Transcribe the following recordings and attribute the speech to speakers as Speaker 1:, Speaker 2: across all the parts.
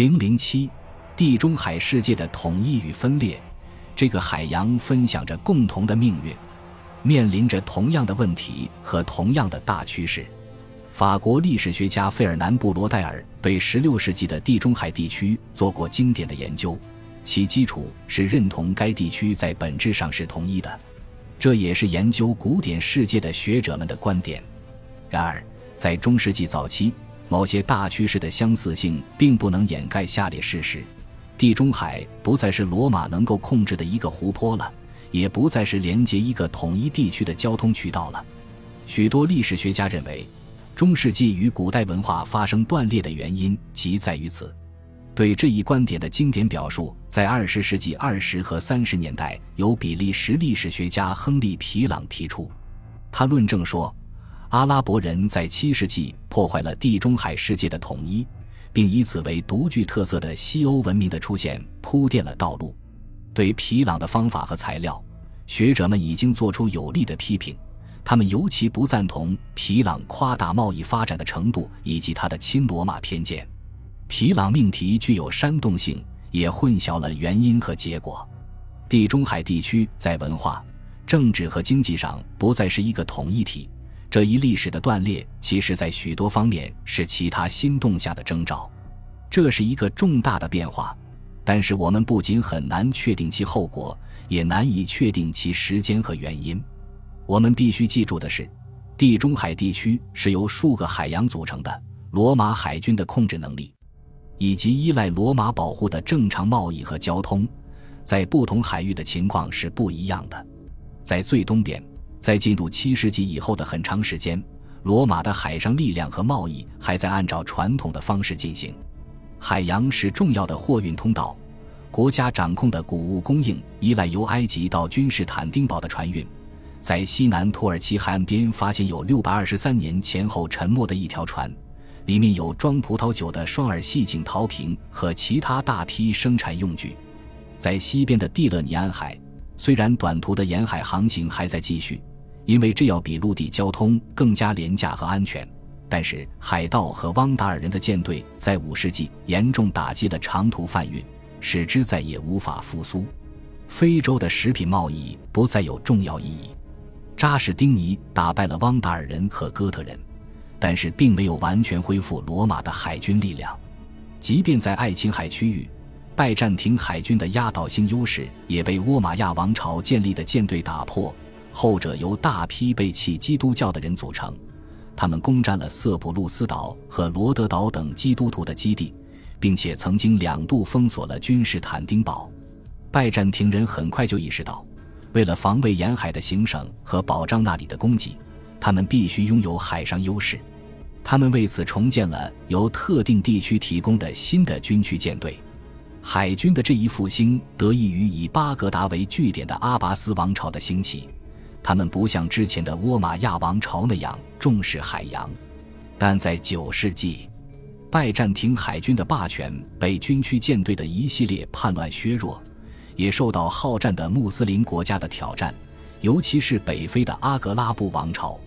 Speaker 1: 零零七，地中海世界的统一与分裂，这个海洋分享着共同的命运，面临着同样的问题和同样的大趋势。法国历史学家费尔南·布罗代尔对十六世纪的地中海地区做过经典的研究，其基础是认同该地区在本质上是统一的，这也是研究古典世界的学者们的观点。然而，在中世纪早期，某些大趋势的相似性并不能掩盖下列事实：地中海不再是罗马能够控制的一个湖泊了，也不再是连接一个统一地区的交通渠道了。许多历史学家认为，中世纪与古代文化发生断裂的原因即在于此。对这一观点的经典表述，在二十世纪二十和三十年代由比利时历史学家亨利·皮朗提出。他论证说。阿拉伯人在七世纪破坏了地中海世界的统一，并以此为独具特色的西欧文明的出现铺垫了道路。对皮朗的方法和材料，学者们已经做出有力的批评。他们尤其不赞同皮朗夸大贸易发展的程度以及他的亲罗马偏见。皮朗命题具有煽动性，也混淆了原因和结果。地中海地区在文化、政治和经济上不再是一个统一体。这一历史的断裂，其实在许多方面是其他新动向的征兆。这是一个重大的变化，但是我们不仅很难确定其后果，也难以确定其时间和原因。我们必须记住的是，地中海地区是由数个海洋组成的。罗马海军的控制能力，以及依赖罗马保护的正常贸易和交通，在不同海域的情况是不一样的。在最东边。在进入七世纪以后的很长时间，罗马的海上力量和贸易还在按照传统的方式进行。海洋是重要的货运通道，国家掌控的谷物供应依赖由埃及到君士坦丁堡的船运。在西南土耳其海岸边发现有六百二十三年前后沉没的一条船，里面有装葡萄酒的双耳细颈陶瓶和其他大批生产用具。在西边的蒂勒尼安海，虽然短途的沿海航行还在继续。因为这要比陆地交通更加廉价和安全，但是海盗和汪达尔人的舰队在五世纪严重打击了长途贩运，使之再也无法复苏。非洲的食品贸易不再有重要意义。扎什丁尼打败了汪达尔人和哥特人，但是并没有完全恢复罗马的海军力量。即便在爱琴海区域，拜占庭海军的压倒性优势也被倭马亚王朝建立的舰队打破。后者由大批背弃基督教的人组成，他们攻占了色普路斯岛和罗德岛等基督徒的基地，并且曾经两度封锁了君士坦丁堡。拜占庭人很快就意识到，为了防卫沿海的行省和保障那里的供给，他们必须拥有海上优势。他们为此重建了由特定地区提供的新的军区舰队。海军的这一复兴得益于以巴格达为据点的阿拔斯王朝的兴起。他们不像之前的倭马亚王朝那样重视海洋，但在九世纪，拜占庭海军的霸权被军区舰队的一系列叛乱削弱，也受到好战的穆斯林国家的挑战，尤其是北非的阿格拉布王朝。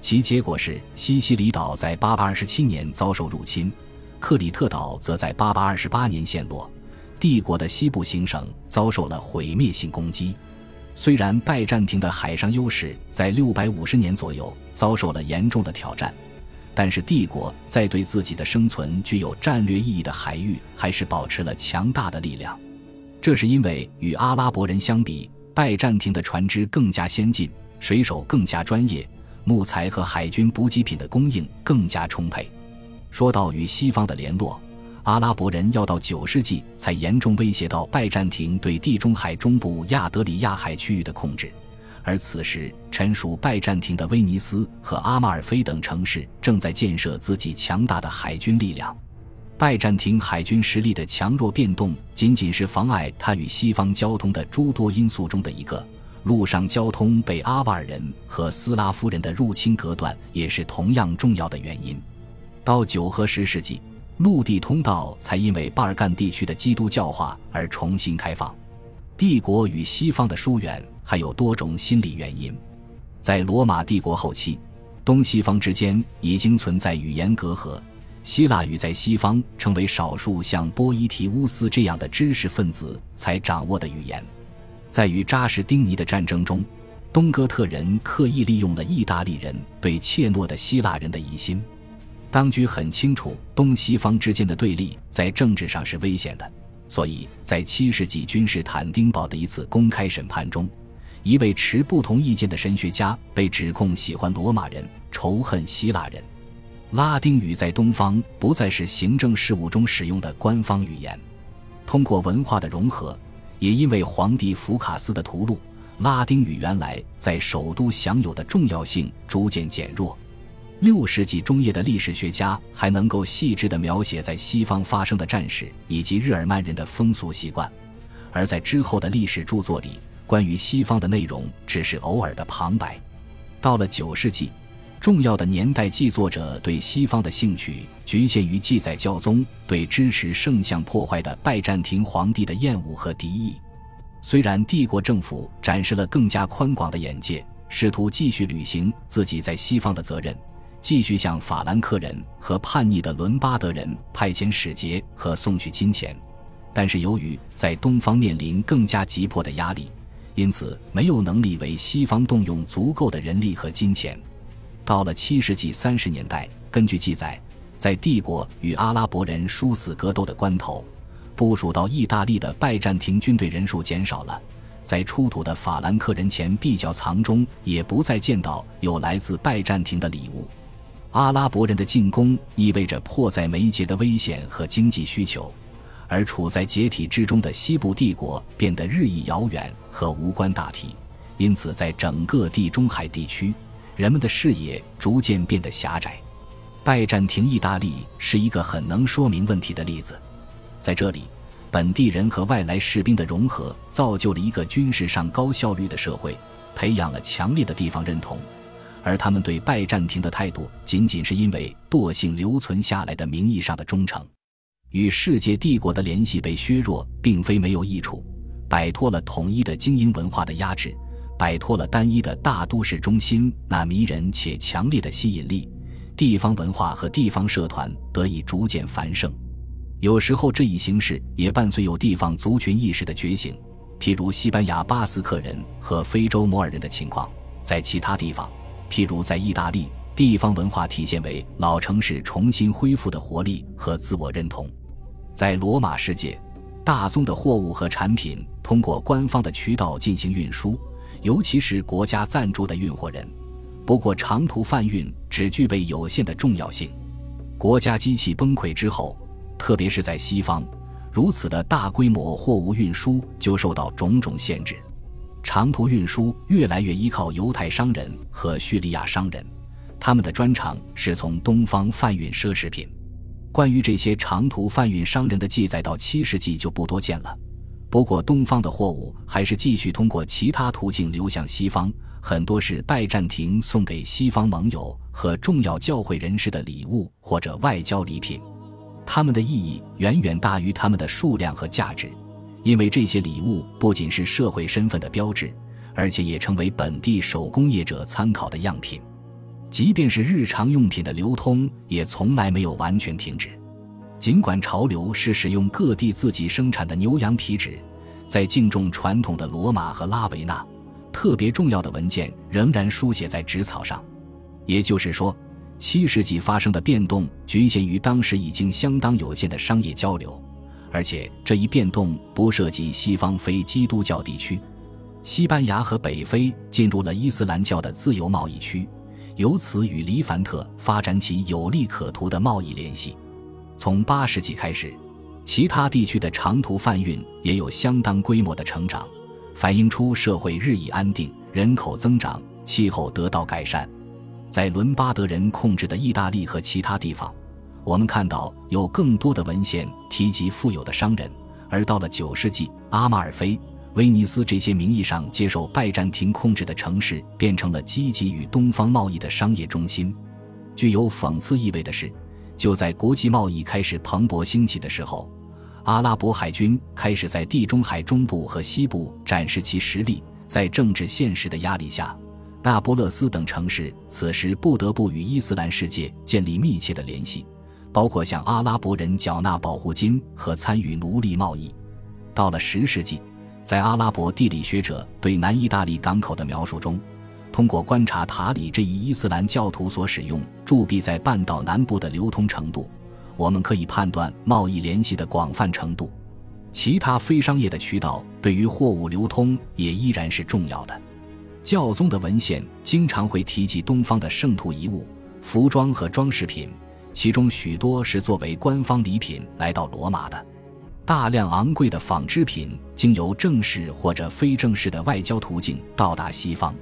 Speaker 1: 其结果是西西里岛在827年遭受入侵，克里特岛则在8828年陷落，帝国的西部行省遭受了毁灭性攻击。虽然拜占庭的海上优势在六百五十年左右遭受了严重的挑战，但是帝国在对自己的生存具有战略意义的海域还是保持了强大的力量。这是因为与阿拉伯人相比，拜占庭的船只更加先进，水手更加专业，木材和海军补给品的供应更加充沛。说到与西方的联络。阿拉伯人要到九世纪才严重威胁到拜占庭对地中海中部亚德里亚海区域的控制，而此时，臣属拜占庭的威尼斯和阿马尔菲等城市正在建设自己强大的海军力量。拜占庭海军实力的强弱变动，仅仅是妨碍它与西方交通的诸多因素中的一个。陆上交通被阿瓦尔人和斯拉夫人的入侵隔断，也是同样重要的原因。到九和十世纪。陆地通道才因为巴尔干地区的基督教化而重新开放。帝国与西方的疏远还有多种心理原因。在罗马帝国后期，东西方之间已经存在语言隔阂，希腊语在西方成为少数像波伊提乌斯这样的知识分子才掌握的语言。在与扎什丁尼的战争中，东哥特人刻意利用了意大利人对怯懦的希腊人的疑心。当局很清楚东西方之间的对立在政治上是危险的，所以在七世纪君士坦丁堡的一次公开审判中，一位持不同意见的神学家被指控喜欢罗马人，仇恨希腊人。拉丁语在东方不再是行政事务中使用的官方语言。通过文化的融合，也因为皇帝福卡斯的屠戮，拉丁语原来在首都享有的重要性逐渐减弱。六世纪中叶的历史学家还能够细致地描写在西方发生的战事以及日耳曼人的风俗习惯，而在之后的历史著作里，关于西方的内容只是偶尔的旁白。到了九世纪。重要的年代记作者对西方的兴趣局限于记载教宗对支持圣像破坏的拜占庭皇帝的厌恶和敌意。虽然帝国政府展示了更加宽广的眼界，试图继续履行自己在西方的责任，继续向法兰克人和叛逆的伦巴德人派遣使节和送去金钱，但是由于在东方面临更加急迫的压力，因此没有能力为西方动用足够的人力和金钱。到了七世纪三十年代，根据记载，在帝国与阿拉伯人殊死格斗的关头，部署到意大利的拜占庭军队人数减少了。在出土的法兰克人前壁角藏中，也不再见到有来自拜占庭的礼物。阿拉伯人的进攻意味着迫在眉睫的危险和经济需求，而处在解体之中的西部帝国变得日益遥远和无关大体。因此，在整个地中海地区。人们的视野逐渐变得狭窄。拜占庭意大利是一个很能说明问题的例子。在这里，本地人和外来士兵的融合造就了一个军事上高效率的社会，培养了强烈的地方认同。而他们对拜占庭的态度，仅仅是因为惰性留存下来的名义上的忠诚。与世界帝国的联系被削弱，并非没有益处。摆脱了统一的精英文化的压制。摆脱了单一的大都市中心那迷人且强烈的吸引力，地方文化和地方社团得以逐渐繁盛。有时候，这一形式也伴随有地方族群意识的觉醒，譬如西班牙巴斯克人和非洲摩尔人的情况。在其他地方，譬如在意大利，地方文化体现为老城市重新恢复的活力和自我认同。在罗马世界，大宗的货物和产品通过官方的渠道进行运输。尤其是国家赞助的运货人，不过长途贩运只具备有限的重要性。国家机器崩溃之后，特别是在西方，如此的大规模货物运输就受到种种限制。长途运输越来越依靠犹太商人和叙利亚商人，他们的专长是从东方贩运奢侈品。关于这些长途贩运商人的记载，到七世纪就不多见了。不过，东方的货物还是继续通过其他途径流向西方，很多是拜占庭送给西方盟友和重要教会人士的礼物或者外交礼品。它们的意义远远大于它们的数量和价值，因为这些礼物不仅是社会身份的标志，而且也成为本地手工业者参考的样品。即便是日常用品的流通，也从来没有完全停止。尽管潮流是使用各地自己生产的牛羊皮纸，在敬重传统的罗马和拉维纳，特别重要的文件仍然书写在纸草上。也就是说，七世纪发生的变动局限于当时已经相当有限的商业交流，而且这一变动不涉及西方非基督教地区。西班牙和北非进入了伊斯兰教的自由贸易区，由此与黎凡特发展起有利可图的贸易联系。从八世纪开始，其他地区的长途贩运也有相当规模的成长，反映出社会日益安定，人口增长，气候得到改善。在伦巴德人控制的意大利和其他地方，我们看到有更多的文献提及富有的商人。而到了九世纪，阿马尔菲、威尼斯这些名义上接受拜占庭控制的城市，变成了积极与东方贸易的商业中心。具有讽刺意味的是。就在国际贸易开始蓬勃兴起的时候，阿拉伯海军开始在地中海中部和西部展示其实力。在政治现实的压力下，那不勒斯等城市此时不得不与伊斯兰世界建立密切的联系，包括向阿拉伯人缴纳保护金和参与奴隶贸易。到了十世纪，在阿拉伯地理学者对南意大利港口的描述中，通过观察塔里这一伊斯兰教徒所使用铸币在半岛南部的流通程度，我们可以判断贸易联系的广泛程度。其他非商业的渠道对于货物流通也依然是重要的。教宗的文献经常会提及东方的圣徒遗物、服装和装饰品，其中许多是作为官方礼品来到罗马的。大量昂贵的纺织品经由正式或者非正式的外交途径到达西方。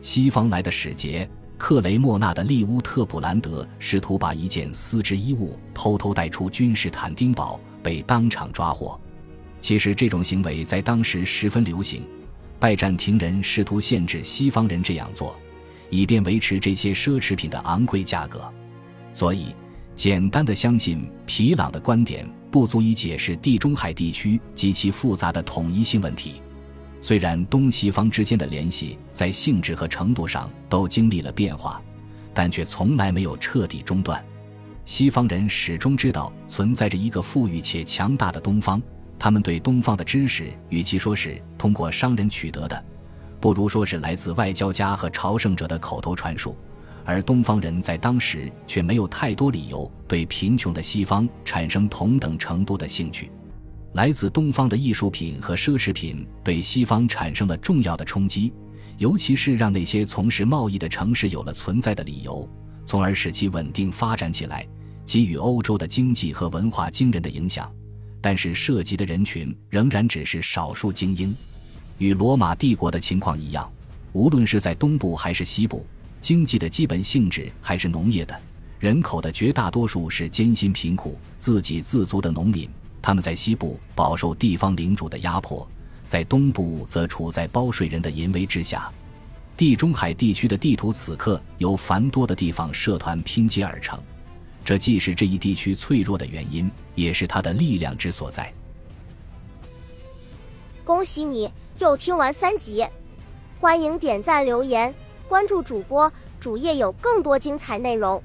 Speaker 1: 西方来的使节克雷莫纳的利乌特普兰德试图把一件丝织衣物偷偷带出君士坦丁堡，被当场抓获。其实这种行为在当时十分流行。拜占庭人试图限制西方人这样做，以便维持这些奢侈品的昂贵价格。所以，简单的相信皮朗的观点。不足以解释地中海地区极其复杂的统一性问题。虽然东西方之间的联系在性质和程度上都经历了变化，但却从来没有彻底中断。西方人始终知道存在着一个富裕且强大的东方，他们对东方的知识，与其说是通过商人取得的，不如说是来自外交家和朝圣者的口头传述。而东方人在当时却没有太多理由对贫穷的西方产生同等程度的兴趣。来自东方的艺术品和奢侈品对西方产生了重要的冲击，尤其是让那些从事贸易的城市有了存在的理由，从而使其稳定发展起来，给予欧洲的经济和文化惊人的影响。但是，涉及的人群仍然只是少数精英。与罗马帝国的情况一样，无论是在东部还是西部。经济的基本性质还是农业的，人口的绝大多数是艰辛贫苦、自给自足的农民。他们在西部饱受地方领主的压迫，在东部则处在包税人的淫威之下。地中海地区的地图此刻由繁多的地方社团拼接而成，这既是这一地区脆弱的原因，也是它的力量之所在。
Speaker 2: 恭喜你又听完三集，欢迎点赞留言。关注主播，主页有更多精彩内容。